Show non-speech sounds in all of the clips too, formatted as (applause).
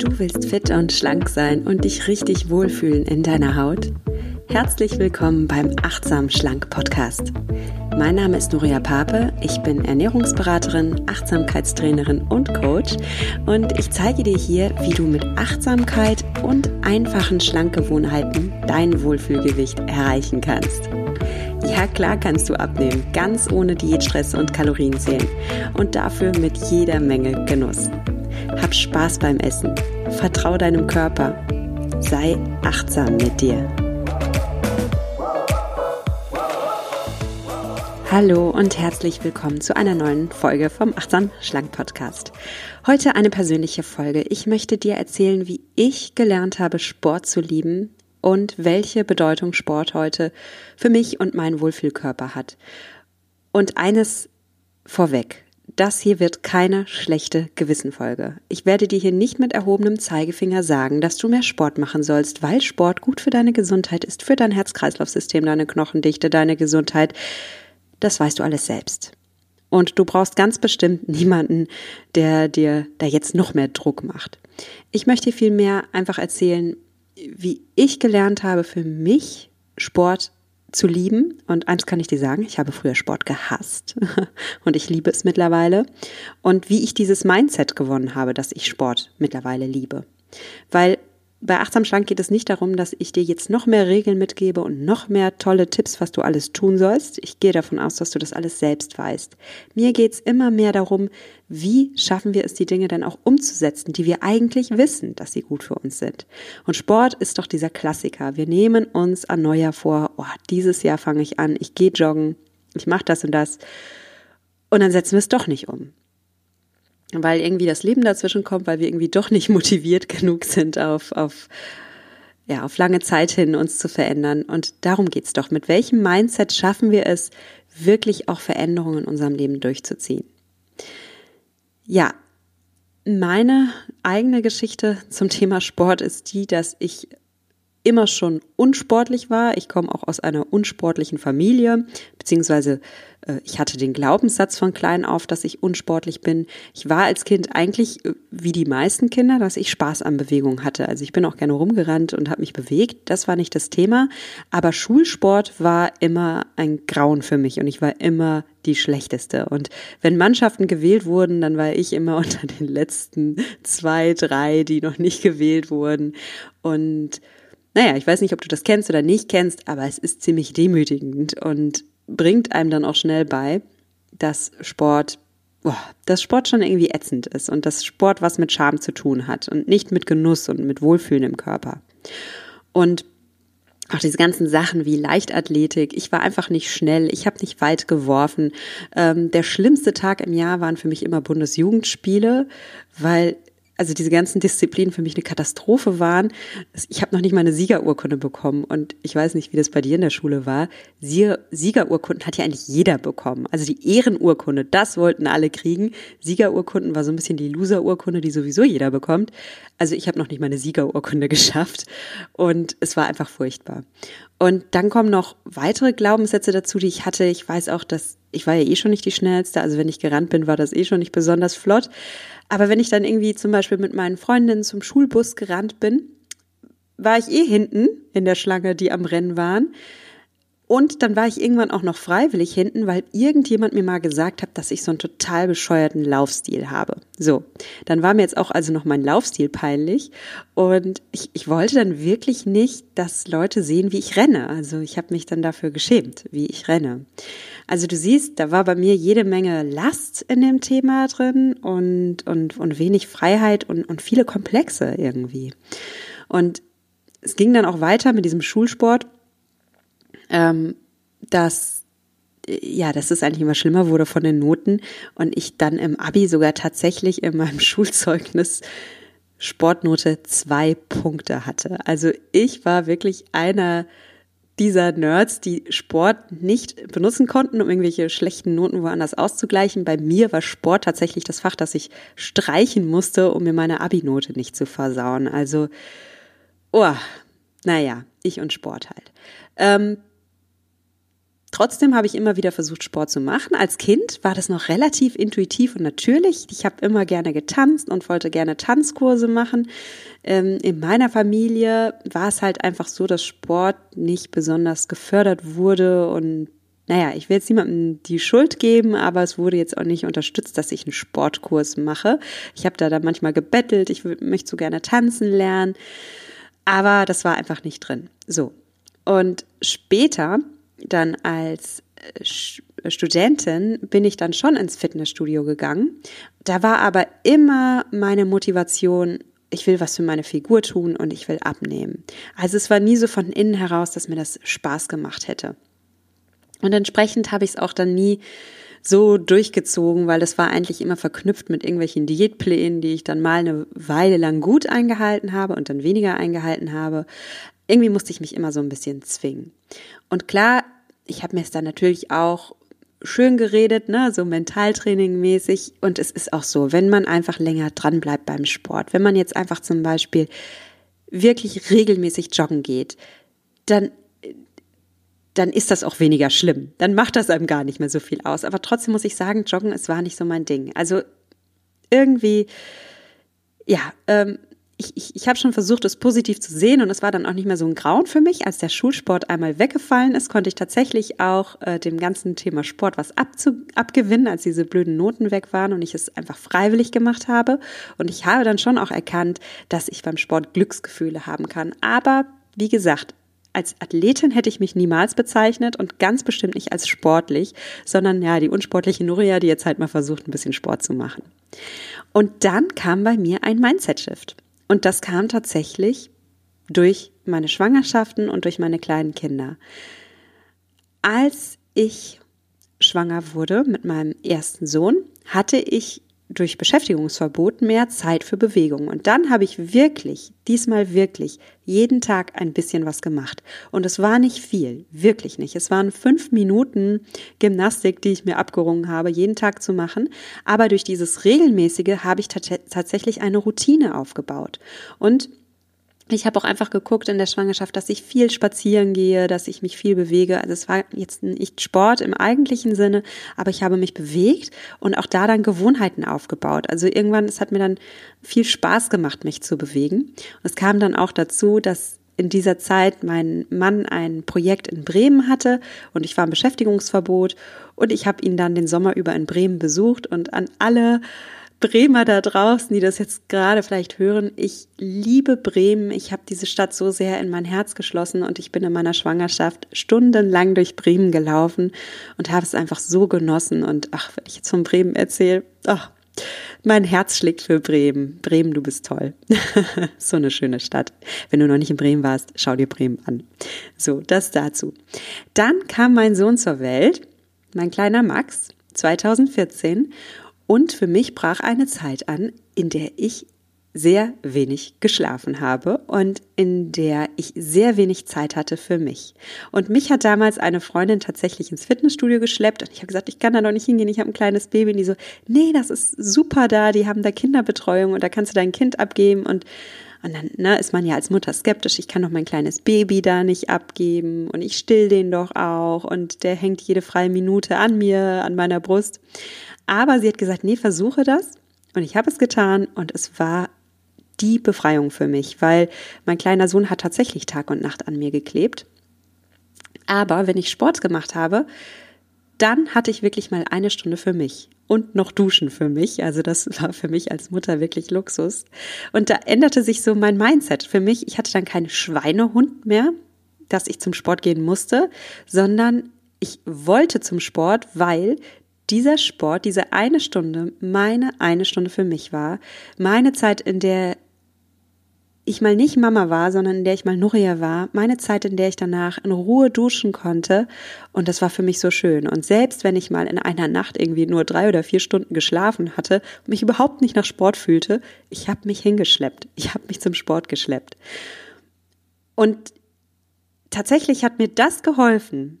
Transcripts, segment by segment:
Du willst fit und schlank sein und dich richtig wohlfühlen in deiner Haut? Herzlich willkommen beim Achtsam Schlank Podcast. Mein Name ist Nuria Pape, ich bin Ernährungsberaterin, Achtsamkeitstrainerin und Coach und ich zeige dir hier, wie du mit Achtsamkeit und einfachen Schlankgewohnheiten dein Wohlfühlgewicht erreichen kannst. Ja, klar kannst du abnehmen, ganz ohne Diätstress und Kalorienzählen und dafür mit jeder Menge Genuss. Hab Spaß beim Essen. Vertrau deinem Körper. Sei achtsam mit dir. Hallo und herzlich willkommen zu einer neuen Folge vom Achtsam Schlank Podcast. Heute eine persönliche Folge. Ich möchte dir erzählen, wie ich gelernt habe, Sport zu lieben und welche Bedeutung Sport heute für mich und meinen Wohlfühlkörper hat. Und eines vorweg. Das hier wird keine schlechte Gewissenfolge. Ich werde dir hier nicht mit erhobenem Zeigefinger sagen, dass du mehr Sport machen sollst, weil Sport gut für deine Gesundheit ist, für dein Herz-Kreislauf-System, deine Knochendichte, deine Gesundheit. Das weißt du alles selbst. Und du brauchst ganz bestimmt niemanden, der dir da jetzt noch mehr Druck macht. Ich möchte vielmehr einfach erzählen, wie ich gelernt habe, für mich Sport zu lieben. Und eins kann ich dir sagen, ich habe früher Sport gehasst (laughs) und ich liebe es mittlerweile. Und wie ich dieses Mindset gewonnen habe, dass ich Sport mittlerweile liebe. Weil bei Achtsam Schlank geht es nicht darum, dass ich dir jetzt noch mehr Regeln mitgebe und noch mehr tolle Tipps, was du alles tun sollst. Ich gehe davon aus, dass du das alles selbst weißt. Mir geht's immer mehr darum, wie schaffen wir es, die Dinge dann auch umzusetzen, die wir eigentlich wissen, dass sie gut für uns sind. Und Sport ist doch dieser Klassiker. Wir nehmen uns an Neujahr vor, oh, dieses Jahr fange ich an, ich gehe joggen, ich mache das und das. Und dann setzen wir es doch nicht um weil irgendwie das Leben dazwischen kommt, weil wir irgendwie doch nicht (laughs) motiviert genug sind, auf, auf, ja, auf lange Zeit hin uns zu verändern. Und darum geht's doch. Mit welchem Mindset schaffen wir es, wirklich auch Veränderungen in unserem Leben durchzuziehen? Ja, meine eigene Geschichte zum Thema Sport ist die, dass ich immer schon unsportlich war. Ich komme auch aus einer unsportlichen Familie, beziehungsweise äh, ich hatte den Glaubenssatz von klein auf, dass ich unsportlich bin. Ich war als Kind eigentlich äh, wie die meisten Kinder, dass ich Spaß an Bewegung hatte. Also ich bin auch gerne rumgerannt und habe mich bewegt. Das war nicht das Thema. Aber Schulsport war immer ein Grauen für mich und ich war immer die schlechteste. Und wenn Mannschaften gewählt wurden, dann war ich immer (laughs) unter den letzten zwei, drei, die noch nicht gewählt wurden. Und naja, ich weiß nicht, ob du das kennst oder nicht kennst, aber es ist ziemlich demütigend und bringt einem dann auch schnell bei, dass Sport, boah, dass Sport schon irgendwie ätzend ist und dass Sport was mit Scham zu tun hat und nicht mit Genuss und mit Wohlfühlen im Körper. Und auch diese ganzen Sachen wie Leichtathletik. Ich war einfach nicht schnell, ich habe nicht weit geworfen. Ähm, der schlimmste Tag im Jahr waren für mich immer Bundesjugendspiele, weil also diese ganzen Disziplinen für mich eine Katastrophe waren. Ich habe noch nicht mal eine Siegerurkunde bekommen und ich weiß nicht, wie das bei dir in der Schule war. Siegerurkunden hat ja eigentlich jeder bekommen. Also die Ehrenurkunde, das wollten alle kriegen. Siegerurkunden war so ein bisschen die Loserurkunde, die sowieso jeder bekommt. Also ich habe noch nicht mal eine Siegerurkunde (laughs) geschafft und es war einfach furchtbar. Und dann kommen noch weitere Glaubenssätze dazu, die ich hatte. Ich weiß auch, dass ich war ja eh schon nicht die schnellste, also wenn ich gerannt bin, war das eh schon nicht besonders flott. Aber wenn ich dann irgendwie zum Beispiel mit meinen Freundinnen zum Schulbus gerannt bin, war ich eh hinten in der Schlange, die am Rennen waren. Und dann war ich irgendwann auch noch freiwillig hinten, weil irgendjemand mir mal gesagt hat, dass ich so einen total bescheuerten Laufstil habe. So, dann war mir jetzt auch also noch mein Laufstil peinlich und ich, ich wollte dann wirklich nicht, dass Leute sehen, wie ich renne. Also ich habe mich dann dafür geschämt, wie ich renne. Also du siehst, da war bei mir jede Menge Last in dem Thema drin und, und, und wenig Freiheit und, und viele Komplexe irgendwie. Und es ging dann auch weiter mit diesem Schulsport ähm, dass ja, dass es eigentlich immer schlimmer wurde von den Noten und ich dann im Abi sogar tatsächlich in meinem (laughs) Schulzeugnis Sportnote zwei Punkte hatte. Also ich war wirklich einer dieser Nerds, die Sport nicht benutzen konnten, um irgendwelche schlechten Noten woanders auszugleichen. Bei mir war Sport tatsächlich das Fach, das ich streichen musste, um mir meine Abi-Note nicht zu versauen. Also, oh, naja, ich und Sport halt. Ähm, trotzdem habe ich immer wieder versucht, Sport zu machen. Als Kind war das noch relativ intuitiv und natürlich. Ich habe immer gerne getanzt und wollte gerne Tanzkurse machen. Ähm, in meiner Familie war es halt einfach so, dass Sport nicht besonders gefördert wurde und naja, ich will jetzt niemandem die Schuld geben, aber es wurde jetzt auch nicht unterstützt, dass ich einen Sportkurs mache. Ich habe da dann manchmal gebettelt, ich möchte so gerne tanzen lernen, aber das war einfach nicht drin. So. Und später, dann als äh, Studentin, bin ich dann schon ins Fitnessstudio gegangen. Da war aber immer meine Motivation, ich will was für meine Figur tun und ich will abnehmen. Also es war nie so von innen heraus, dass mir das Spaß gemacht hätte. Und entsprechend habe ich es auch dann nie so durchgezogen, weil das war eigentlich immer verknüpft mit irgendwelchen Diätplänen, die ich dann mal eine Weile lang gut eingehalten habe und dann weniger eingehalten habe. Irgendwie musste ich mich immer so ein bisschen zwingen. Und klar, ich habe mir es dann natürlich auch schön geredet, ne, so Mentaltraining mäßig. Und es ist auch so, wenn man einfach länger dran bleibt beim Sport, wenn man jetzt einfach zum Beispiel wirklich regelmäßig joggen geht, dann dann ist das auch weniger schlimm. Dann macht das einem gar nicht mehr so viel aus. Aber trotzdem muss ich sagen, Joggen, es war nicht so mein Ding. Also irgendwie, ja, ähm, ich, ich, ich habe schon versucht, es positiv zu sehen und es war dann auch nicht mehr so ein Grauen für mich. Als der Schulsport einmal weggefallen ist, konnte ich tatsächlich auch äh, dem ganzen Thema Sport was abzu, abgewinnen, als diese blöden Noten weg waren und ich es einfach freiwillig gemacht habe. Und ich habe dann schon auch erkannt, dass ich beim Sport Glücksgefühle haben kann. Aber wie gesagt, als Athletin hätte ich mich niemals bezeichnet und ganz bestimmt nicht als sportlich, sondern ja, die unsportliche Nuria, die jetzt halt mal versucht, ein bisschen Sport zu machen. Und dann kam bei mir ein Mindset-Shift. Und das kam tatsächlich durch meine Schwangerschaften und durch meine kleinen Kinder. Als ich schwanger wurde mit meinem ersten Sohn, hatte ich durch Beschäftigungsverbot mehr Zeit für Bewegung. Und dann habe ich wirklich, diesmal wirklich, jeden Tag ein bisschen was gemacht. Und es war nicht viel, wirklich nicht. Es waren fünf Minuten Gymnastik, die ich mir abgerungen habe, jeden Tag zu machen. Aber durch dieses regelmäßige habe ich tatsächlich eine Routine aufgebaut. Und ich habe auch einfach geguckt in der Schwangerschaft, dass ich viel spazieren gehe, dass ich mich viel bewege. Also es war jetzt nicht Sport im eigentlichen Sinne, aber ich habe mich bewegt und auch da dann Gewohnheiten aufgebaut. Also irgendwann, es hat mir dann viel Spaß gemacht, mich zu bewegen. Und es kam dann auch dazu, dass in dieser Zeit mein Mann ein Projekt in Bremen hatte und ich war im Beschäftigungsverbot und ich habe ihn dann den Sommer über in Bremen besucht und an alle Bremer da draußen, die das jetzt gerade vielleicht hören, ich liebe Bremen. Ich habe diese Stadt so sehr in mein Herz geschlossen und ich bin in meiner Schwangerschaft stundenlang durch Bremen gelaufen und habe es einfach so genossen. Und ach, wenn ich jetzt von Bremen erzähle, ach, mein Herz schlägt für Bremen. Bremen, du bist toll. (laughs) so eine schöne Stadt. Wenn du noch nicht in Bremen warst, schau dir Bremen an. So, das dazu. Dann kam mein Sohn zur Welt, mein kleiner Max, 2014 und für mich brach eine Zeit an, in der ich sehr wenig geschlafen habe und in der ich sehr wenig Zeit hatte für mich. Und mich hat damals eine Freundin tatsächlich ins Fitnessstudio geschleppt und ich habe gesagt, ich kann da noch nicht hingehen, ich habe ein kleines Baby. Und die so, nee, das ist super da, die haben da Kinderbetreuung und da kannst du dein Kind abgeben und und dann ne, ist man ja als Mutter skeptisch, ich kann doch mein kleines Baby da nicht abgeben und ich still den doch auch und der hängt jede freie Minute an mir, an meiner Brust. Aber sie hat gesagt, nee, versuche das. Und ich habe es getan und es war die Befreiung für mich, weil mein kleiner Sohn hat tatsächlich Tag und Nacht an mir geklebt. Aber wenn ich Sport gemacht habe, dann hatte ich wirklich mal eine Stunde für mich und noch Duschen für mich. Also das (laughs) war für mich als Mutter wirklich Luxus. Und da änderte sich so mein Mindset für mich. Ich hatte dann keinen Schweinehund mehr, dass ich zum Sport gehen musste, sondern ich wollte zum Sport, weil dieser Sport, diese eine Stunde, meine eine Stunde für mich war, meine Zeit, in der ich mal nicht Mama war, sondern in der ich mal Nuria war, meine Zeit, in der ich danach in Ruhe duschen konnte. Und das war für mich so schön. Und selbst wenn ich mal in einer Nacht irgendwie nur drei oder vier Stunden geschlafen hatte und mich überhaupt nicht nach Sport fühlte, ich habe mich hingeschleppt. Ich habe mich zum Sport geschleppt. Und tatsächlich hat mir das geholfen,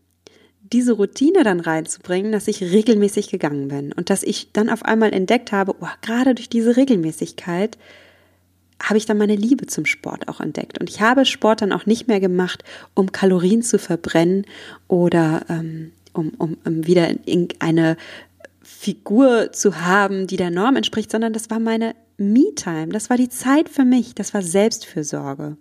diese Routine dann reinzubringen, dass ich regelmäßig gegangen bin und dass ich dann auf einmal entdeckt habe, oh, gerade durch diese Regelmäßigkeit habe ich dann meine Liebe zum Sport auch entdeckt. Und ich habe Sport dann auch nicht mehr gemacht, um Kalorien zu verbrennen oder ähm, um, um, wieder in eine Figur zu haben, die der Norm entspricht, sondern das war meine Me-Time. Das war die Zeit für mich. Das war Selbstfürsorge.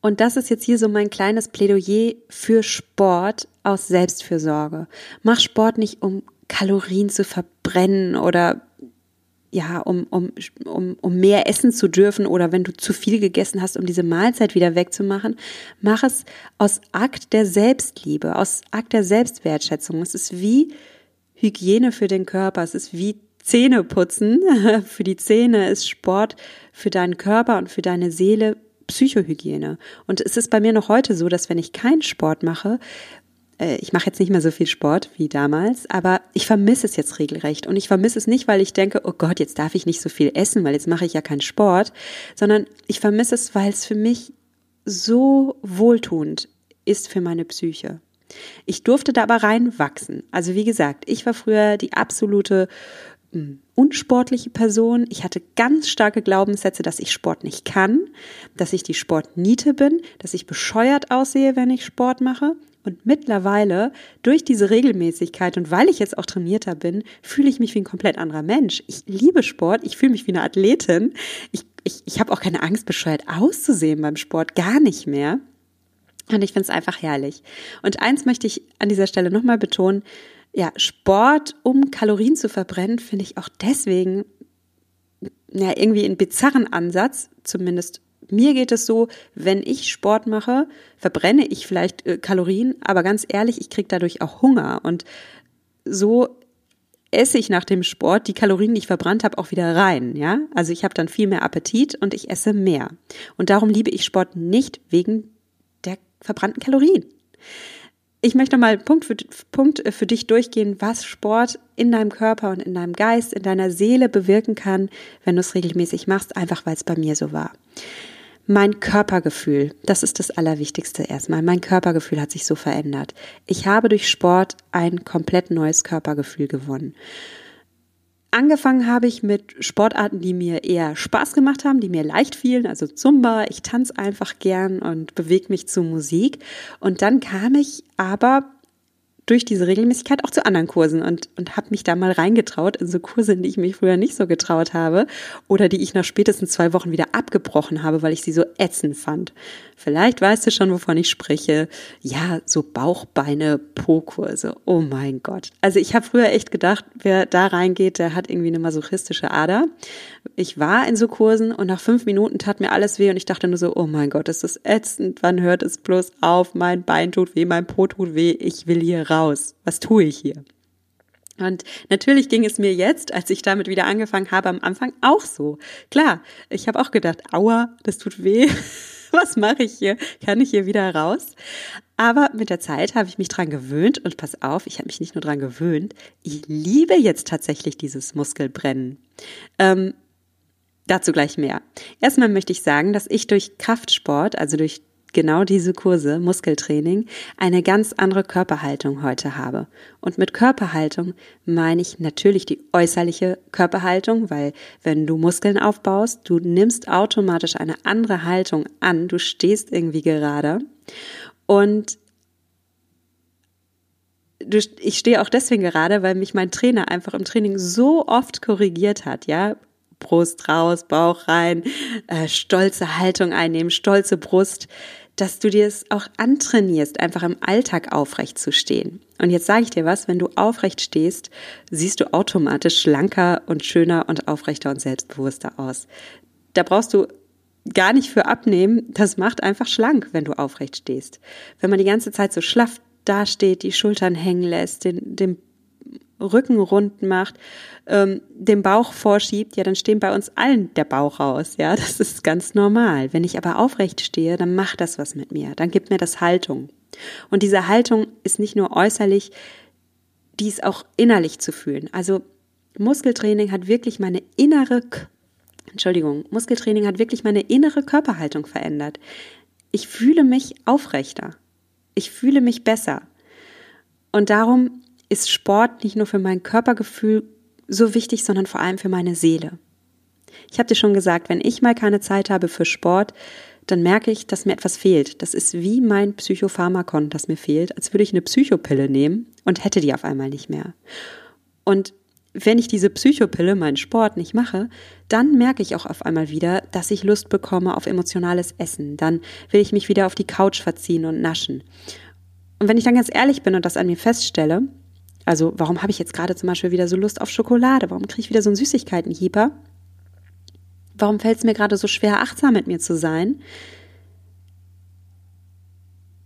Und das ist jetzt hier so mein kleines Plädoyer für Sport aus Selbstfürsorge. Mach Sport nicht, um Kalorien zu verbrennen oder ja, um, um, um, um mehr essen zu dürfen oder wenn du zu viel gegessen hast, um diese Mahlzeit wieder wegzumachen, mach es aus Akt der Selbstliebe, aus Akt der Selbstwertschätzung. Es ist wie Hygiene für den Körper, es ist wie Zähne putzen. (laughs) für die Zähne ist Sport für deinen Körper und für deine Seele Psychohygiene. Und es ist bei mir noch heute so, dass wenn ich keinen Sport mache, äh, ich mache jetzt nicht mehr so viel Sport wie damals, aber ich vermisse es jetzt regelrecht. Und ich vermisse es nicht, weil ich denke, oh Gott, jetzt darf ich nicht so viel essen, weil jetzt mache ich ja keinen Sport, sondern ich vermisse es, weil es für mich so wohltuend ist für meine Psyche. Ich durfte da aber reinwachsen. Also wie gesagt, ich war früher die absolute hm, unsportliche Person. Ich hatte ganz starke Glaubenssätze, dass ich Sport nicht kann, dass ich die Sportniete bin, dass ich bescheuert aussehe, wenn ich Sport mache. Und mittlerweile, durch diese Regelmäßigkeit und weil ich jetzt auch trainierter bin, fühle ich mich wie ein komplett anderer Mensch. Ich liebe Sport, ich fühle mich wie eine Athletin. Ich, ich, ich habe auch keine Angst, bescheuert auszusehen beim Sport, gar nicht mehr. Und ich finde es einfach herrlich. Und eins möchte ich an dieser Stelle nochmal betonen. Ja, Sport, um Kalorien zu verbrennen, finde ich auch deswegen ja, irgendwie einen bizarren Ansatz, zumindest mir geht es so, wenn ich Sport mache, verbrenne ich vielleicht äh, Kalorien, aber ganz ehrlich, ich kriege dadurch auch Hunger. Und so esse ich nach dem Sport die Kalorien, die ich verbrannt habe, auch wieder rein. Ja, also ich habe dann viel mehr Appetit und ich esse mehr. Und darum liebe ich Sport nicht wegen der verbrannten Kalorien. Ich möchte mal Punkt für, Punkt für dich durchgehen, was Sport in deinem Körper und in deinem Geist, in deiner Seele bewirken kann, wenn du es regelmäßig machst, einfach weil es bei mir so war. Mein Körpergefühl, das ist das Allerwichtigste erstmal. Mein Körpergefühl hat sich so verändert. Ich habe durch Sport ein komplett neues Körpergefühl gewonnen. Angefangen habe ich mit Sportarten, die mir eher Spaß gemacht haben, die mir leicht fielen, also Zumba. Ich tanze einfach gern und bewege mich zu Musik. Und dann kam ich aber durch diese Regelmäßigkeit auch zu anderen Kursen und, und habe mich da mal reingetraut in so Kurse, in die ich mich früher nicht so getraut habe oder die ich nach spätestens zwei Wochen wieder abgebrochen habe, weil ich sie so ätzend fand. Vielleicht weißt du schon, wovon ich spreche. Ja, so Bauchbeine, Po-Kurse. Oh mein Gott. Also ich habe früher echt gedacht, wer da reingeht, der hat irgendwie eine masochistische Ader. Ich war in so Kursen und nach fünf Minuten tat mir alles weh und ich dachte nur so, oh mein Gott, ist das ätzend. Wann hört es bloß auf? Mein Bein tut weh, mein Po tut weh. Ich will hier raus? Was tue ich hier? Und natürlich ging es mir jetzt, als ich damit wieder angefangen habe, am Anfang auch so. Klar, ich habe auch gedacht, aua, das tut weh. (laughs) Was mache ich hier? Kann ich hier wieder raus? Aber mit der Zeit habe ich mich dran gewöhnt und pass auf, ich habe mich nicht nur dran gewöhnt, ich liebe jetzt tatsächlich dieses Muskelbrennen. Ähm, dazu gleich mehr. Erstmal möchte ich sagen, dass ich durch Kraftsport, also durch genau diese Kurse, Muskeltraining, eine ganz andere Körperhaltung heute habe. Und mit Körperhaltung meine ich natürlich die äußerliche Körperhaltung, weil wenn du Muskeln aufbaust, du nimmst automatisch eine andere Haltung an, du stehst irgendwie gerade. Und ich stehe auch deswegen gerade, weil mich mein Trainer einfach im Training so oft korrigiert hat, ja. Brust raus, Bauch rein, äh, stolze Haltung einnehmen, stolze Brust dass du dir es auch antrainierst, einfach im Alltag aufrecht zu stehen. Und jetzt sage ich dir was, wenn du aufrecht stehst, siehst du automatisch schlanker und schöner und aufrechter und selbstbewusster aus. Da brauchst du gar nicht für abnehmen, das macht einfach schlank, wenn du aufrecht stehst. Wenn man die ganze Zeit so schlaff dasteht, die Schultern hängen lässt, den, den Rücken rund macht, ähm, den Bauch vorschiebt, ja, dann stehen bei uns allen der Bauch raus. Ja, das ist ganz normal. Wenn ich aber aufrecht stehe, dann macht das was mit mir. Dann gibt mir das Haltung. Und diese Haltung ist nicht nur äußerlich, die ist auch innerlich zu fühlen. Also Muskeltraining hat wirklich meine innere, Entschuldigung, Muskeltraining hat wirklich meine innere Körperhaltung verändert. Ich fühle mich aufrechter. Ich fühle mich besser. Und darum ist Sport nicht nur für mein Körpergefühl so wichtig, sondern vor allem für meine Seele. Ich habe dir schon gesagt, wenn ich mal keine Zeit habe für Sport, dann merke ich, dass mir etwas fehlt. Das ist wie mein Psychopharmakon, das mir fehlt, als würde ich eine Psychopille nehmen und hätte die auf einmal nicht mehr. Und wenn ich diese Psychopille, meinen Sport nicht mache, dann merke ich auch auf einmal wieder, dass ich Lust bekomme auf emotionales Essen. Dann will ich mich wieder auf die Couch verziehen und naschen. Und wenn ich dann ganz ehrlich bin und das an mir feststelle, also warum habe ich jetzt gerade zum Beispiel wieder so Lust auf Schokolade? Warum kriege ich wieder so einen Süßigkeitenhieper? Warum fällt es mir gerade so schwer, achtsam mit mir zu sein?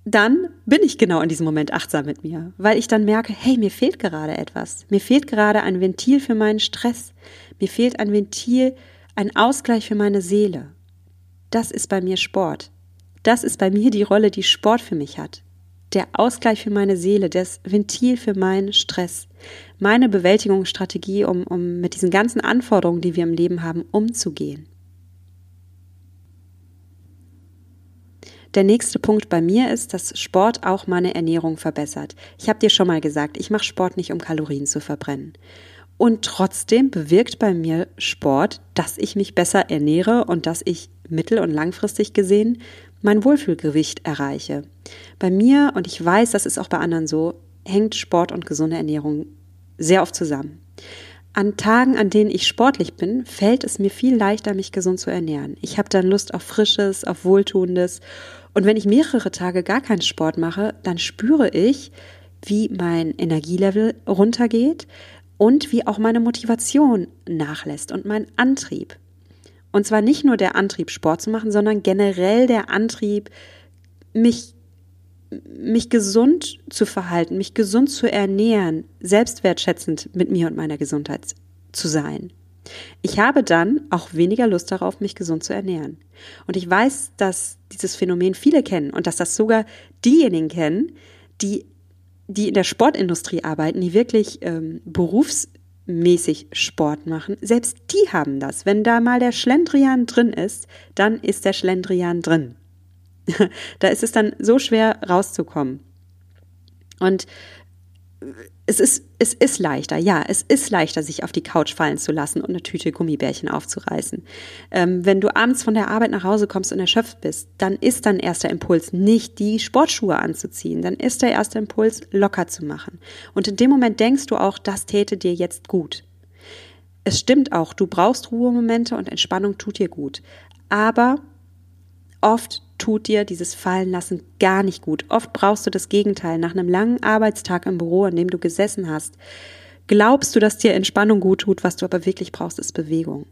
Dann bin ich genau in diesem Moment achtsam mit mir, weil ich dann merke, hey, mir fehlt gerade etwas. Mir fehlt gerade ein Ventil für meinen Stress. Mir fehlt ein Ventil, ein Ausgleich für meine Seele. Das ist bei mir Sport. Das ist bei mir die Rolle, die Sport für mich hat der Ausgleich für meine Seele, das Ventil für meinen Stress, meine Bewältigungsstrategie, um, um mit diesen ganzen Anforderungen, die wir im Leben haben, umzugehen. Der nächste Punkt bei mir ist, dass Sport auch meine Ernährung verbessert. Ich habe dir schon mal gesagt, ich mache Sport nicht, um Kalorien zu verbrennen. Und trotzdem bewirkt bei mir Sport, dass ich mich besser ernähre und dass ich mittel- und langfristig gesehen mein Wohlfühlgewicht erreiche. Bei mir, und ich weiß, das ist auch bei anderen so, hängt Sport und gesunde Ernährung sehr oft zusammen. An Tagen, an denen ich sportlich bin, fällt es mir viel leichter, mich gesund zu ernähren. Ich habe dann Lust auf Frisches, auf Wohltuendes. Und wenn ich mehrere Tage gar keinen Sport mache, dann spüre ich, wie mein Energielevel runtergeht und wie auch meine Motivation nachlässt und mein Antrieb. Und zwar nicht nur der Antrieb, Sport zu machen, sondern generell der Antrieb, mich, mich gesund zu verhalten, mich gesund zu ernähren, selbstwertschätzend mit mir und meiner Gesundheit zu sein. Ich habe dann auch weniger Lust darauf, mich gesund zu ernähren. Und ich weiß, dass dieses Phänomen viele kennen und dass das sogar diejenigen kennen, die, die in der Sportindustrie arbeiten, die wirklich ähm, berufs mäßig Sport machen. Selbst die haben das. Wenn da mal der Schlendrian drin ist, dann ist der Schlendrian drin. (laughs) da ist es dann so schwer rauszukommen. Und es ist, es ist leichter, ja, es ist leichter, sich auf die Couch fallen zu lassen und eine Tüte Gummibärchen aufzureißen. Ähm, wenn du abends von der Arbeit nach Hause kommst und erschöpft bist, dann ist dein erster Impuls nicht die Sportschuhe anzuziehen, dann ist der erste Impuls locker zu machen. Und in dem Moment denkst du auch, das täte dir jetzt gut. Es stimmt auch, du brauchst Ruhemomente und Entspannung tut dir gut. Aber oft tut dir dieses Fallenlassen gar nicht gut. Oft brauchst du das Gegenteil. Nach einem langen Arbeitstag im Büro, an dem du gesessen hast, glaubst du, dass dir Entspannung gut tut. Was du aber wirklich brauchst, ist Bewegung.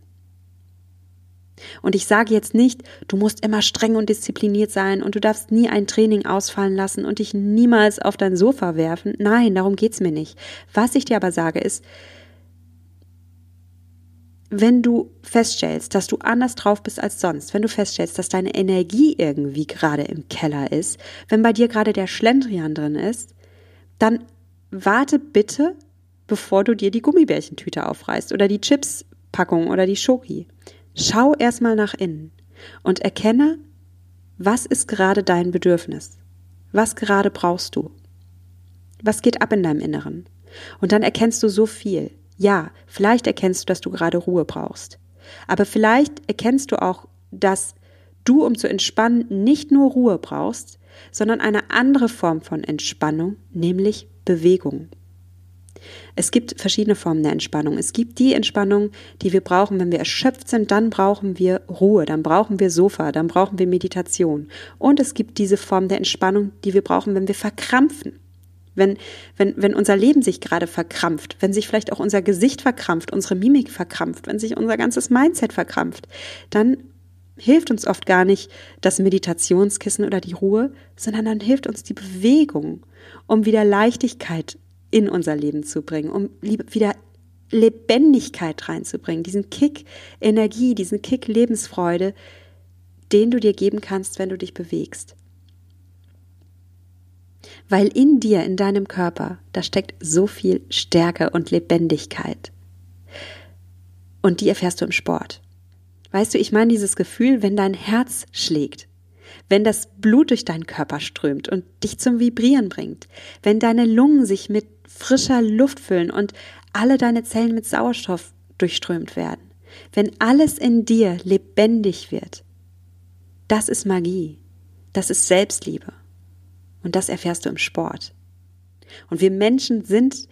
Und ich sage jetzt nicht, du musst immer streng und diszipliniert sein und du darfst nie ein Training ausfallen lassen und dich niemals auf dein Sofa werfen. Nein, darum geht's mir nicht. Was ich dir aber sage ist, wenn du feststellst, dass du anders drauf bist als sonst, wenn du feststellst, dass deine Energie irgendwie gerade im Keller ist, wenn bei dir gerade der Schlendrian drin ist, dann warte bitte, bevor du dir die Gummibärchentüte aufreißt oder die Chipspackung oder die Schoki. Schau erstmal nach innen und erkenne, was ist gerade dein Bedürfnis? Was gerade brauchst du? Was geht ab in deinem Inneren? Und dann erkennst du so viel. Ja, vielleicht erkennst du, dass du gerade Ruhe brauchst. Aber vielleicht erkennst du auch, dass du, um zu entspannen, nicht nur Ruhe brauchst, sondern eine andere Form von Entspannung, nämlich Bewegung. Es gibt verschiedene Formen der Entspannung. Es gibt die Entspannung, die wir brauchen, wenn wir erschöpft sind, dann brauchen wir Ruhe, dann brauchen wir Sofa, dann brauchen wir Meditation. Und es gibt diese Form der Entspannung, die wir brauchen, wenn wir verkrampfen wenn, wenn, wenn unser Leben sich gerade verkrampft, wenn sich vielleicht auch unser Gesicht verkrampft, unsere Mimik verkrampft, wenn sich unser ganzes Mindset verkrampft, dann hilft uns oft gar nicht das Meditationskissen oder die Ruhe, sondern dann hilft uns die Bewegung, um wieder Leichtigkeit in unser Leben zu bringen, um wieder Lebendigkeit reinzubringen, diesen Kick Energie, diesen Kick Lebensfreude, den du dir geben kannst, wenn du dich bewegst weil in dir, in deinem Körper, da steckt so viel Stärke und Lebendigkeit. Und die erfährst du im Sport. Weißt du, ich meine dieses Gefühl, wenn dein Herz schlägt, wenn das Blut durch deinen Körper strömt und dich zum Vibrieren bringt, wenn deine Lungen sich mit frischer Luft füllen und alle deine Zellen mit Sauerstoff durchströmt werden, wenn alles in dir lebendig wird, Das ist Magie. Das ist Selbstliebe. Und das erfährst du im Sport. Und wir Menschen sind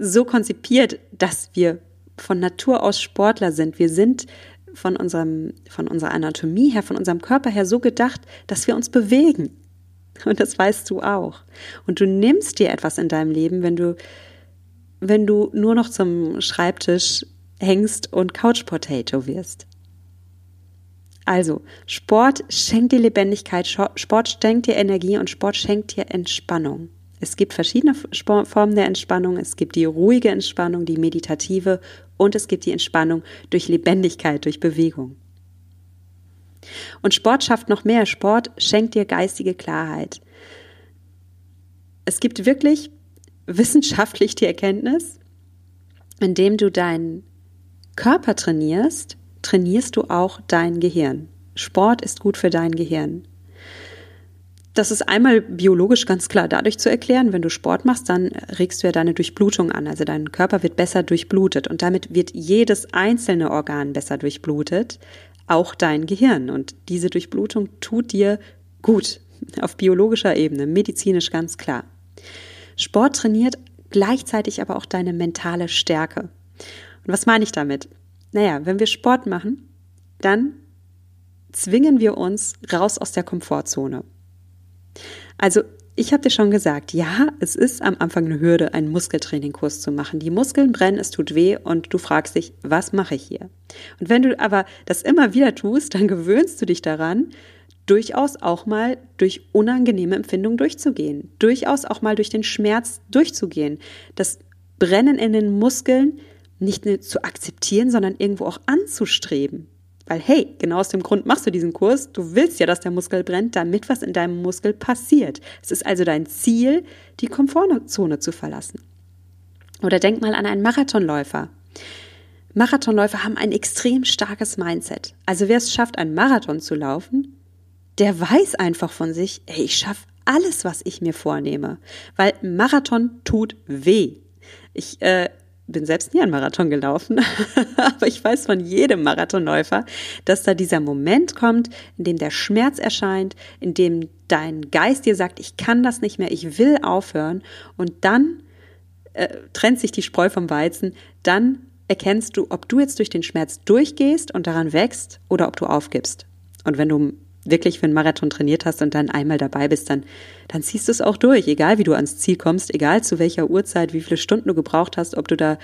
so konzipiert, dass wir von Natur aus Sportler sind. Wir sind von unserem, von unserer Anatomie her, von unserem Körper her so gedacht, dass wir uns bewegen. Und das weißt du auch. Und du nimmst dir etwas in deinem Leben, wenn du, wenn du nur noch zum Schreibtisch hängst und Couch Potato wirst. Also, Sport schenkt dir Lebendigkeit, Sport schenkt dir Energie und Sport schenkt dir Entspannung. Es gibt verschiedene Formen der Entspannung. Es gibt die ruhige Entspannung, die meditative und es gibt die Entspannung durch Lebendigkeit, durch Bewegung. Und Sport schafft noch mehr. Sport schenkt dir geistige Klarheit. Es gibt wirklich wissenschaftlich die Erkenntnis, indem du deinen Körper trainierst, trainierst du auch dein Gehirn. Sport ist gut für dein Gehirn. Das ist einmal biologisch ganz klar dadurch zu erklären, wenn du Sport machst, dann regst du ja deine Durchblutung an. Also dein Körper wird besser durchblutet und damit wird jedes einzelne Organ besser durchblutet, auch dein Gehirn. Und diese Durchblutung tut dir gut auf biologischer Ebene, medizinisch ganz klar. Sport trainiert gleichzeitig aber auch deine mentale Stärke. Und was meine ich damit? Naja, wenn wir Sport machen, dann zwingen wir uns raus aus der Komfortzone. Also ich habe dir schon gesagt, ja, es ist am Anfang eine Hürde, einen Muskeltrainingkurs zu machen. Die Muskeln brennen, es tut weh und du fragst dich, was mache ich hier? Und wenn du aber das immer wieder tust, dann gewöhnst du dich daran, durchaus auch mal durch unangenehme Empfindungen durchzugehen, durchaus auch mal durch den Schmerz durchzugehen, das Brennen in den Muskeln nicht nur zu akzeptieren, sondern irgendwo auch anzustreben. Weil hey, genau aus dem Grund machst du diesen Kurs. Du willst ja, dass der Muskel brennt, damit was in deinem Muskel passiert. Es ist also dein Ziel, die Komfortzone zu verlassen. Oder denk mal an einen Marathonläufer. Marathonläufer haben ein extrem starkes Mindset. Also wer es schafft, einen Marathon zu laufen, der weiß einfach von sich, hey, ich schaffe alles, was ich mir vornehme. Weil Marathon tut weh. Ich äh, bin selbst nie einen Marathon gelaufen, (laughs) aber ich weiß von jedem Marathonläufer, dass da dieser Moment kommt, in dem der Schmerz erscheint, in dem dein Geist dir sagt, ich kann das nicht mehr, ich will aufhören und dann äh, trennt sich die Spreu vom Weizen, dann erkennst du, ob du jetzt durch den Schmerz durchgehst und daran wächst oder ob du aufgibst. Und wenn du wirklich für einen Marathon trainiert hast und dann einmal dabei bist, dann, dann ziehst du es auch durch, egal wie du ans Ziel kommst, egal zu welcher Uhrzeit, wie viele Stunden du gebraucht hast, ob du da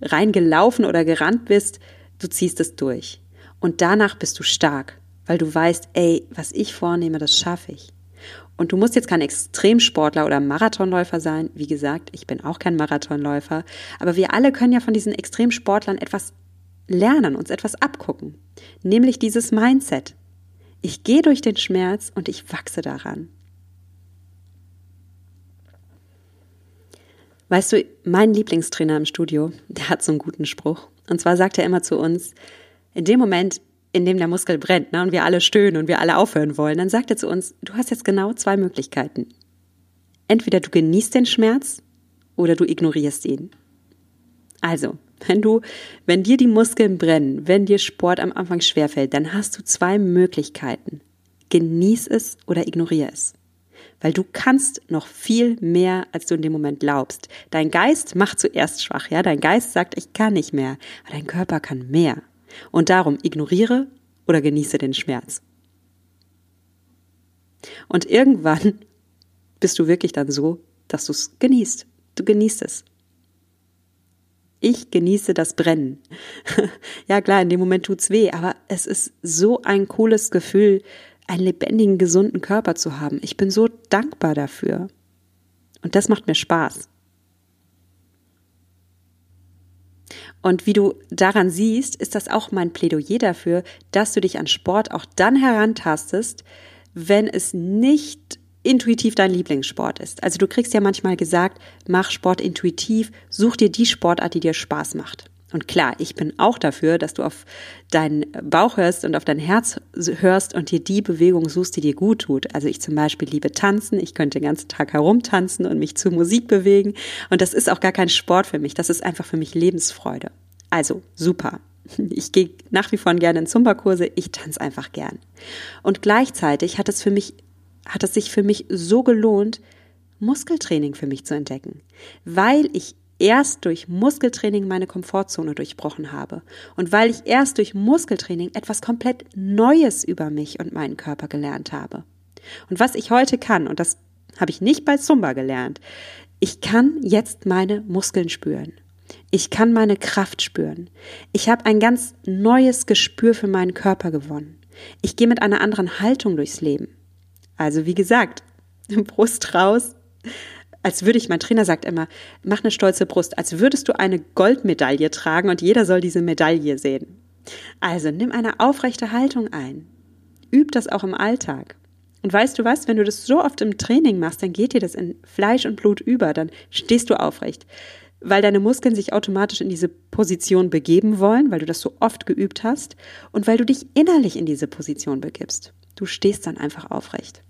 reingelaufen oder gerannt bist, du ziehst es durch. Und danach bist du stark, weil du weißt, ey, was ich vornehme, das schaffe ich. Und du musst jetzt kein Extremsportler oder Marathonläufer sein. Wie gesagt, ich bin auch kein Marathonläufer. Aber wir alle können ja von diesen Extremsportlern etwas lernen, uns etwas abgucken. Nämlich dieses Mindset. Ich gehe durch den Schmerz und ich wachse daran. Weißt du, mein Lieblingstrainer im Studio, der hat so einen guten Spruch. Und zwar sagt er immer zu uns, in dem Moment, in dem der Muskel brennt ne, und wir alle stöhnen und wir alle aufhören wollen, dann sagt er zu uns, du hast jetzt genau zwei Möglichkeiten. Entweder du genießt den Schmerz oder du ignorierst ihn. Also, wenn du, wenn dir die Muskeln brennen, wenn dir Sport am Anfang schwerfällt, dann hast du zwei Möglichkeiten. Genieß es oder ignoriere es. Weil du kannst noch viel mehr, als du in dem Moment glaubst. Dein Geist macht zuerst schwach, ja. Dein Geist sagt, ich kann nicht mehr. Aber dein Körper kann mehr. Und darum ignoriere oder genieße den Schmerz. Und irgendwann bist du wirklich dann so, dass du es genießt. Du genießt es. Ich genieße das Brennen. (laughs) ja klar, in dem Moment tut's weh, aber es ist so ein cooles Gefühl, einen lebendigen, gesunden Körper zu haben. Ich bin so dankbar dafür. Und das macht mir Spaß. Und wie du daran siehst, ist das auch mein Plädoyer dafür, dass du dich an Sport auch dann herantastest, wenn es nicht intuitiv dein Lieblingssport ist. Also du kriegst ja manchmal gesagt, mach Sport intuitiv, such dir die Sportart, die dir Spaß macht. Und klar, ich bin auch dafür, dass du auf deinen Bauch hörst und auf dein Herz hörst und dir die Bewegung suchst, die dir gut tut. Also ich zum Beispiel liebe tanzen. Ich könnte den ganzen Tag herumtanzen und mich zu Musik bewegen. Und das ist auch gar kein Sport für mich. Das ist einfach für mich Lebensfreude. Also super. Ich gehe nach wie vor gerne in Zumba-Kurse, ich tanze einfach gern. Und gleichzeitig hat es für mich, hat es sich für mich so gelohnt, Muskeltraining für mich zu entdecken, weil ich erst durch Muskeltraining meine Komfortzone durchbrochen habe und weil ich erst durch Muskeltraining etwas komplett Neues über mich und meinen Körper gelernt habe. Und was ich heute kann, und das habe ich nicht bei Zumba gelernt, ich kann jetzt meine Muskeln spüren. Ich kann meine Kraft spüren. Ich habe ein ganz neues Gespür für meinen Körper gewonnen. Ich gehe mit einer anderen Haltung durchs Leben. Also wie gesagt, (laughs) Brust raus, als würde ich, mein Trainer sagt immer, mach eine stolze Brust, als würdest du eine Goldmedaille tragen und jeder soll diese Medaille sehen. Also nimm eine aufrechte Haltung ein. Üb das auch im Alltag. Und weißt du was, wenn du das so oft im Training machst, dann geht dir das in Fleisch und Blut über, dann stehst du aufrecht, weil deine Muskeln sich automatisch in diese Position begeben wollen, weil du das so oft geübt hast und weil du dich innerlich in diese Position begibst. Du stehst dann einfach aufrecht.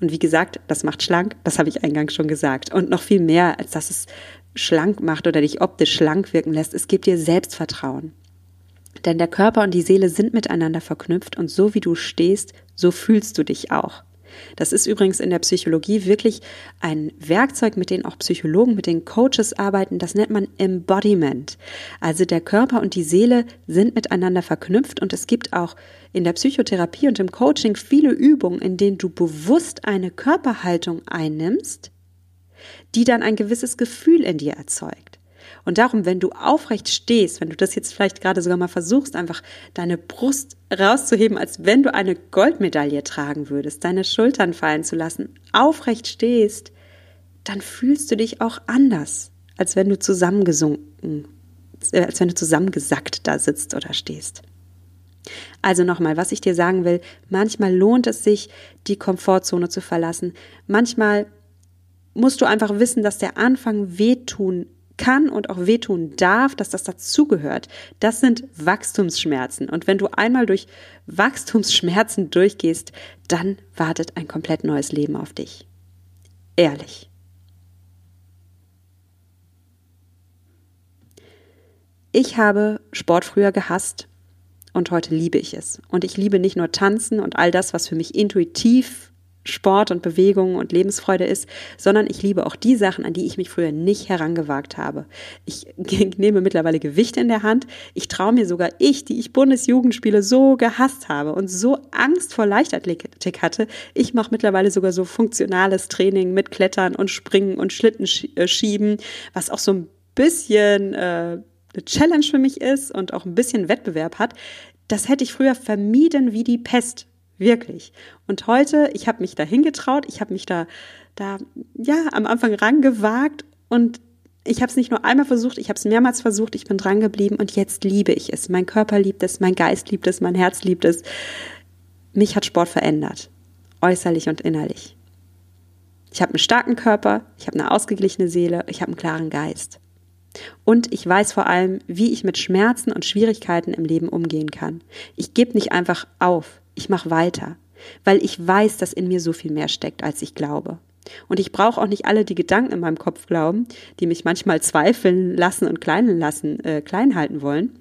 Und wie gesagt, das macht schlank, das habe ich eingangs schon gesagt. Und noch viel mehr, als dass es schlank macht oder dich optisch schlank wirken lässt, es gibt dir Selbstvertrauen. Denn der Körper und die Seele sind miteinander verknüpft und so wie du stehst, so fühlst du dich auch. Das ist übrigens in der Psychologie wirklich ein Werkzeug, mit dem auch Psychologen, mit den Coaches arbeiten. Das nennt man Embodiment. Also der Körper und die Seele sind miteinander verknüpft und es gibt auch in der Psychotherapie und im Coaching viele Übungen, in denen du bewusst eine Körperhaltung einnimmst, die dann ein gewisses Gefühl in dir erzeugt. Und darum, wenn du aufrecht stehst, wenn du das jetzt vielleicht gerade sogar mal versuchst, einfach deine Brust rauszuheben, als wenn du eine Goldmedaille tragen würdest, deine Schultern fallen zu lassen, aufrecht stehst, dann fühlst du dich auch anders, als wenn du zusammengesunken, äh, als wenn du zusammengesackt da sitzt oder stehst. Also nochmal, was ich dir sagen will, manchmal lohnt es sich, die Komfortzone zu verlassen. Manchmal musst du einfach wissen, dass der Anfang wehtun kann und auch wehtun darf, dass das dazugehört. Das sind Wachstumsschmerzen. Und wenn du einmal durch Wachstumsschmerzen durchgehst, dann wartet ein komplett neues Leben auf dich. Ehrlich. Ich habe Sport früher gehasst und heute liebe ich es. Und ich liebe nicht nur Tanzen und all das, was für mich intuitiv Sport und Bewegung und Lebensfreude ist, sondern ich liebe auch die Sachen, an die ich mich früher nicht herangewagt habe. Ich (laughs) nehme mittlerweile Gewicht in der Hand. Ich traue mir sogar ich, die ich Bundesjugendspiele so gehasst habe und so Angst vor Leichtathletik hatte. Ich mache mittlerweile sogar so funktionales Training mit Klettern und Springen und Schlittenschieben, äh, was auch so ein bisschen äh, eine Challenge für mich ist und auch ein bisschen Wettbewerb hat. Das hätte ich früher vermieden wie die Pest Wirklich. Und heute, ich habe mich da hingetraut, ich habe mich da, da, ja, am Anfang rangewagt und ich habe es nicht nur einmal versucht, ich habe es mehrmals versucht, ich bin dran geblieben und jetzt liebe ich es. Mein Körper liebt es, mein Geist liebt es, mein Herz liebt es. Mich hat Sport verändert, äußerlich und innerlich. Ich habe einen starken Körper, ich habe eine ausgeglichene Seele, ich habe einen klaren Geist. Und ich weiß vor allem, wie ich mit Schmerzen und Schwierigkeiten im Leben umgehen kann. Ich gebe nicht einfach auf ich mache weiter, weil ich weiß, dass in mir so viel mehr steckt, als ich glaube. Und ich brauche auch nicht alle die Gedanken in meinem Kopf glauben, die mich manchmal zweifeln lassen und klein lassen, äh, klein halten wollen.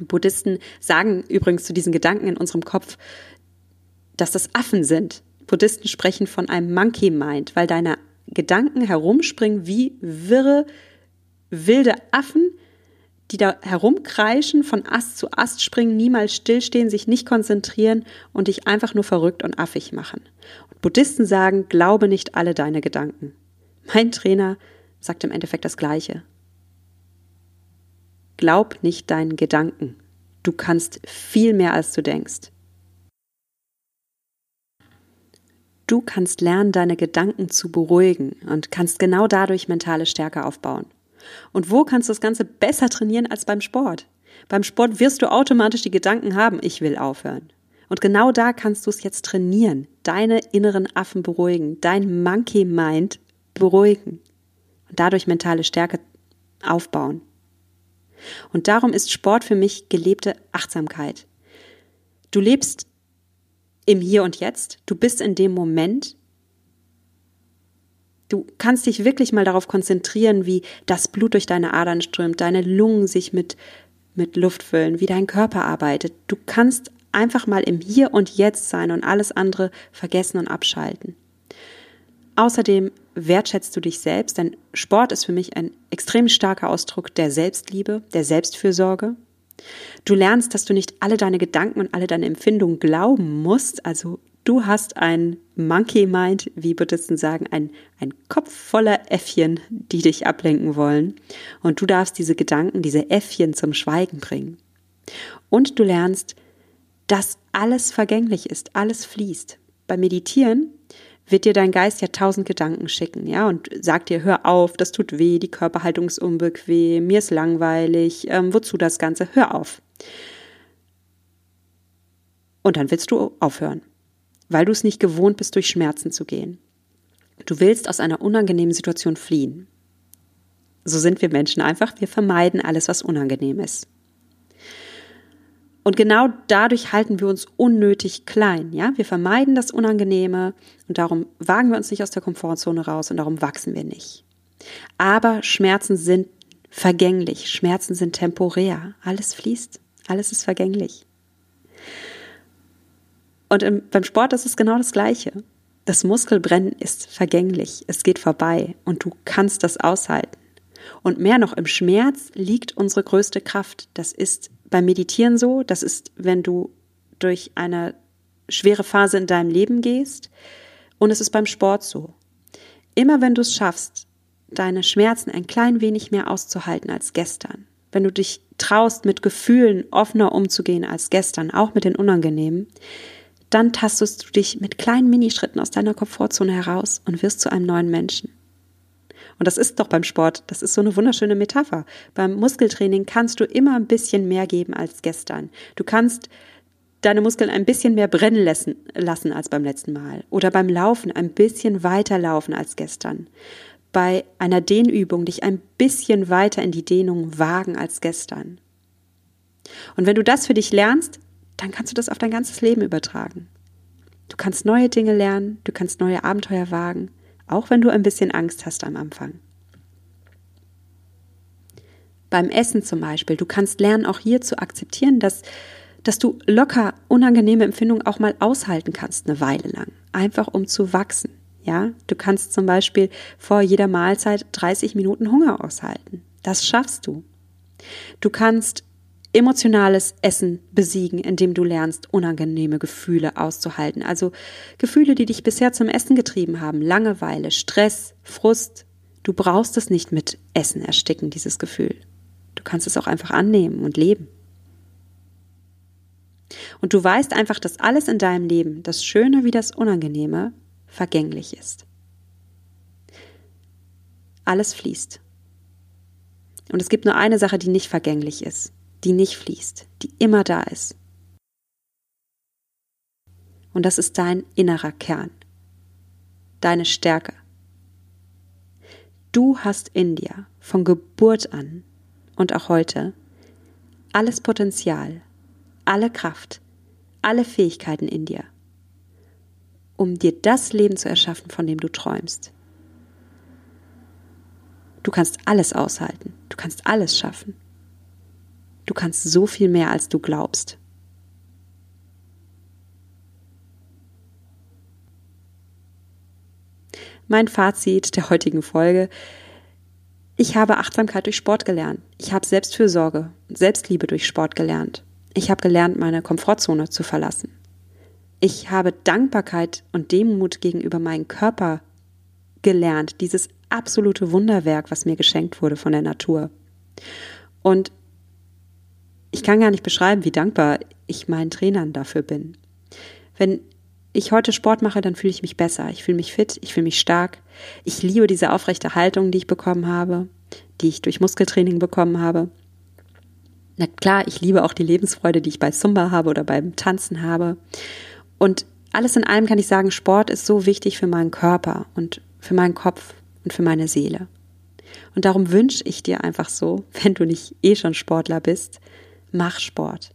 Buddhisten sagen übrigens zu diesen Gedanken in unserem Kopf, dass das Affen sind. Buddhisten sprechen von einem Monkey Mind, weil deine Gedanken herumspringen wie wirre, wilde Affen, die da herumkreischen, von Ast zu Ast springen, niemals stillstehen, sich nicht konzentrieren und dich einfach nur verrückt und affig machen. Und Buddhisten sagen, glaube nicht alle deine Gedanken. Mein Trainer sagt im Endeffekt das Gleiche. Glaub nicht deinen Gedanken. Du kannst viel mehr, als du denkst. Du kannst lernen, deine Gedanken zu beruhigen und kannst genau dadurch mentale Stärke aufbauen. Und wo kannst du das Ganze besser trainieren als beim Sport? Beim Sport wirst du automatisch die Gedanken haben, ich will aufhören. Und genau da kannst du es jetzt trainieren, deine inneren Affen beruhigen, dein Monkey Mind beruhigen und dadurch mentale Stärke aufbauen. Und darum ist Sport für mich gelebte Achtsamkeit. Du lebst im Hier und Jetzt, du bist in dem Moment Du kannst dich wirklich mal darauf konzentrieren, wie das Blut durch deine Adern strömt, deine Lungen sich mit, mit Luft füllen, wie dein Körper arbeitet. Du kannst einfach mal im Hier und Jetzt sein und alles andere vergessen und abschalten. Außerdem wertschätzt du dich selbst, denn Sport ist für mich ein extrem starker Ausdruck der Selbstliebe, der Selbstfürsorge. Du lernst, dass du nicht alle deine Gedanken und alle deine Empfindungen glauben musst, also du hast ein Monkey Mind, wie Buddhisten sagen, ein, ein Kopf voller Äffchen, die dich ablenken wollen. Und du darfst diese Gedanken, diese Äffchen zum Schweigen bringen. Und du lernst, dass alles vergänglich ist, alles fließt. Beim Meditieren wird dir dein Geist ja tausend Gedanken schicken, ja, und sagt dir, hör auf, das tut weh, die Körperhaltung ist unbequem, mir ist langweilig, ähm, wozu das Ganze, hör auf. Und dann willst du aufhören, weil du es nicht gewohnt bist, durch Schmerzen zu gehen. Du willst aus einer unangenehmen Situation fliehen. So sind wir Menschen einfach, wir vermeiden alles, was unangenehm ist. Und genau dadurch halten wir uns unnötig klein, ja? Wir vermeiden das Unangenehme und darum wagen wir uns nicht aus der Komfortzone raus und darum wachsen wir nicht. Aber Schmerzen sind vergänglich, Schmerzen sind temporär, alles fließt, alles ist vergänglich. Und im, beim Sport ist es genau das Gleiche. Das Muskelbrennen ist vergänglich, es geht vorbei und du kannst das aushalten. Und mehr noch, im Schmerz liegt unsere größte Kraft. Das ist beim Meditieren so, das ist, wenn du durch eine schwere Phase in deinem Leben gehst. Und es ist beim Sport so. Immer wenn du es schaffst, deine Schmerzen ein klein wenig mehr auszuhalten als gestern, wenn du dich traust, mit Gefühlen offener umzugehen als gestern, auch mit den unangenehmen, dann tastest du dich mit kleinen Minischritten aus deiner Komfortzone heraus und wirst zu einem neuen Menschen. Und das ist doch beim Sport, das ist so eine wunderschöne Metapher. Beim Muskeltraining kannst du immer ein bisschen mehr geben als gestern. Du kannst deine Muskeln ein bisschen mehr brennen lassen, lassen als beim letzten Mal. Oder beim Laufen ein bisschen weiter laufen als gestern. Bei einer Dehnübung dich ein bisschen weiter in die Dehnung wagen als gestern. Und wenn du das für dich lernst, dann kannst du das auf dein ganzes Leben übertragen. Du kannst neue Dinge lernen, du kannst neue Abenteuer wagen auch wenn du ein bisschen Angst hast am Anfang. Beim Essen zum Beispiel, du kannst lernen, auch hier zu akzeptieren, dass, dass du locker unangenehme Empfindungen auch mal aushalten kannst, eine Weile lang, einfach um zu wachsen. Ja, du kannst zum Beispiel vor jeder Mahlzeit 30 Minuten Hunger aushalten. Das schaffst du. Du kannst emotionales Essen besiegen, indem du lernst, unangenehme Gefühle auszuhalten. Also Gefühle, die dich bisher zum Essen getrieben haben, Langeweile, Stress, Frust. Du brauchst es nicht mit Essen ersticken, dieses Gefühl. Du kannst es auch einfach annehmen und leben. Und du weißt einfach, dass alles in deinem Leben, das Schöne wie das Unangenehme, vergänglich ist. Alles fließt. Und es gibt nur eine Sache, die nicht vergänglich ist die nicht fließt, die immer da ist. Und das ist dein innerer Kern, deine Stärke. Du hast in dir von Geburt an und auch heute alles Potenzial, alle Kraft, alle Fähigkeiten in dir, um dir das Leben zu erschaffen, von dem du träumst. Du kannst alles aushalten, du kannst alles schaffen. Du kannst so viel mehr, als du glaubst. Mein Fazit der heutigen Folge. Ich habe Achtsamkeit durch Sport gelernt. Ich habe Selbstfürsorge und Selbstliebe durch Sport gelernt. Ich habe gelernt, meine Komfortzone zu verlassen. Ich habe Dankbarkeit und Demut gegenüber meinem Körper gelernt, dieses absolute Wunderwerk, was mir geschenkt wurde von der Natur. Und ich kann gar nicht beschreiben, wie dankbar ich meinen Trainern dafür bin. Wenn ich heute Sport mache, dann fühle ich mich besser. Ich fühle mich fit, ich fühle mich stark. Ich liebe diese aufrechte Haltung, die ich bekommen habe, die ich durch Muskeltraining bekommen habe. Na klar, ich liebe auch die Lebensfreude, die ich bei Zumba habe oder beim Tanzen habe. Und alles in allem kann ich sagen, Sport ist so wichtig für meinen Körper und für meinen Kopf und für meine Seele. Und darum wünsche ich dir einfach so, (laughs) wenn du nicht eh schon Sportler bist, mach Sport.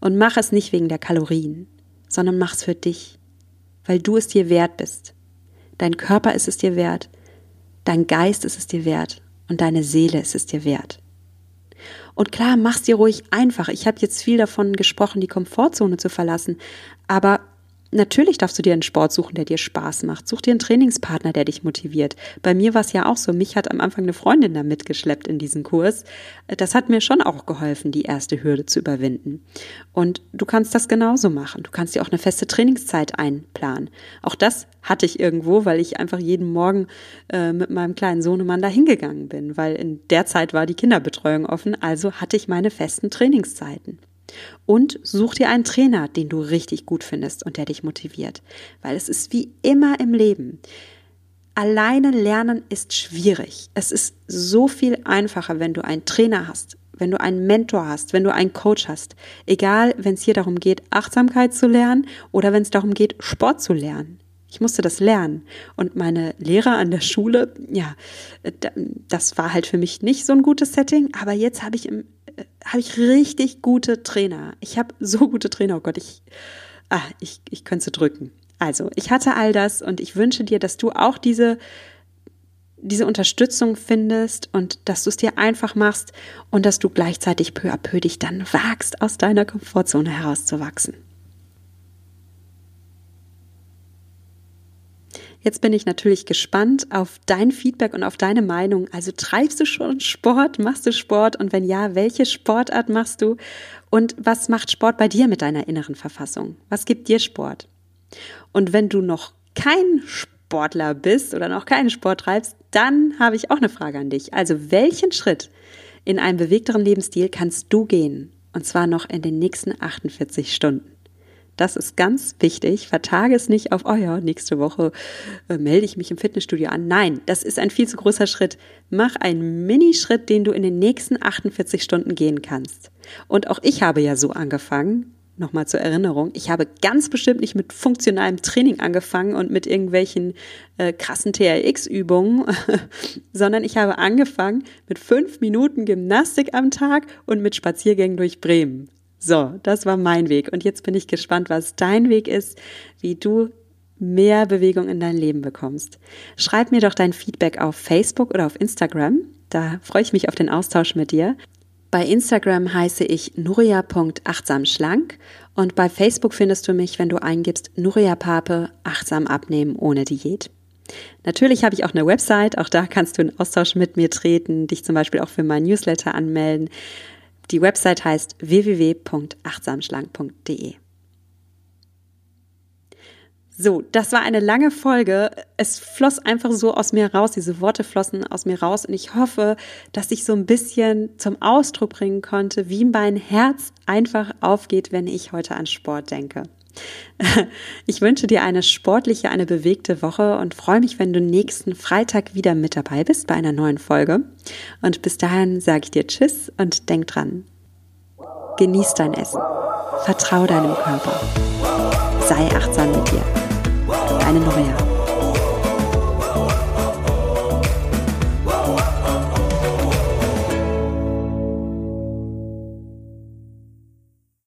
Und mach es nicht wegen der Kalorien, sondern mach's für dich, weil du es dir wert bist. Dein Körper ist es dir wert, dein Geist ist es dir wert und deine Seele ist es dir wert. Und klar, mach's dir ruhig einfach. Ich habe jetzt viel davon gesprochen, die Komfortzone zu verlassen, aber Natürlich darfst du dir einen Sport suchen, der dir Spaß macht. Such dir einen Trainingspartner, der dich motiviert. Bei mir war es ja auch so. Mich hat am Anfang eine Freundin da mitgeschleppt in diesen Kurs. Das hat mir schon auch geholfen, die erste Hürde zu überwinden. Und du kannst das genauso machen. Du kannst dir auch eine feste Trainingszeit einplanen. Auch das hatte ich irgendwo, weil ich einfach jeden Morgen äh, mit meinem kleinen Sohnemann da hingegangen bin, weil in der Zeit war die Kinderbetreuung offen. Also hatte ich meine festen Trainingszeiten. Und such dir einen Trainer, den du richtig gut findest und der dich motiviert. Weil es ist wie immer im Leben. Alleine lernen ist schwierig. Es ist so viel einfacher, wenn du einen Trainer hast, wenn du einen Mentor hast, wenn du einen Coach hast. Egal, wenn es hier darum geht, Achtsamkeit zu lernen oder wenn es darum geht, Sport zu lernen. Ich musste das lernen. Und meine Lehrer an der Schule, ja, das war halt für mich nicht so ein gutes Setting. Aber jetzt habe ich im habe ich richtig gute Trainer. Ich habe so gute Trainer. Oh Gott, ich, ah, ich, ich könnte sie drücken. Also, ich hatte all das und ich wünsche dir, dass du auch diese, diese Unterstützung findest und dass du es dir einfach machst und dass du gleichzeitig peu à peu dich dann wagst, aus deiner Komfortzone herauszuwachsen. Jetzt bin ich natürlich gespannt auf dein Feedback und auf deine Meinung. Also treibst du schon Sport? Machst du Sport? Und wenn ja, welche Sportart machst du? Und was macht Sport bei dir mit deiner inneren Verfassung? Was gibt dir Sport? Und wenn du noch kein Sportler bist oder noch keinen Sport treibst, dann habe ich auch eine Frage an dich. Also welchen Schritt in einem bewegteren Lebensstil kannst du gehen? Und zwar noch in den nächsten 48 Stunden. Das ist ganz wichtig. Vertage es nicht auf, oh ja, nächste Woche äh, melde ich mich im Fitnessstudio an. Nein, das ist ein viel zu großer Schritt. Mach einen Minischritt, den du in den nächsten 48 Stunden gehen kannst. Und auch ich habe ja so angefangen. Nochmal zur Erinnerung, ich habe ganz bestimmt nicht mit funktionalem Training angefangen und mit irgendwelchen äh, krassen TRX-Übungen, (laughs) sondern ich habe angefangen mit fünf Minuten Gymnastik am Tag und mit Spaziergängen durch Bremen. So, das war mein Weg. Und jetzt bin ich gespannt, was dein Weg ist, wie du mehr Bewegung in dein Leben bekommst. Schreib mir doch dein Feedback auf Facebook oder auf Instagram. Da freue ich mich auf den Austausch mit dir. Bei Instagram heiße ich nuria.achtsamschlank und bei Facebook findest du mich, wenn du eingibst Nuria Pape achtsam abnehmen ohne Diät. Natürlich habe ich auch eine Website, auch da kannst du in Austausch mit mir treten, dich zum Beispiel auch für mein Newsletter anmelden. Die Website heißt www.achtsamschlank.de. So, das war eine lange Folge. Es floss einfach so aus mir raus, diese Worte flossen aus mir raus und ich hoffe, dass ich so ein bisschen zum Ausdruck bringen konnte, wie mein Herz einfach aufgeht, wenn ich heute an Sport denke. (laughs) Ich wünsche dir eine sportliche, eine bewegte Woche und freue mich, wenn du nächsten Freitag wieder mit dabei bist bei einer neuen Folge. Und bis dahin sage ich dir Tschüss und denk dran. Genieß dein Essen. Vertrau deinem Körper. Sei achtsam mit dir. Deine Neue.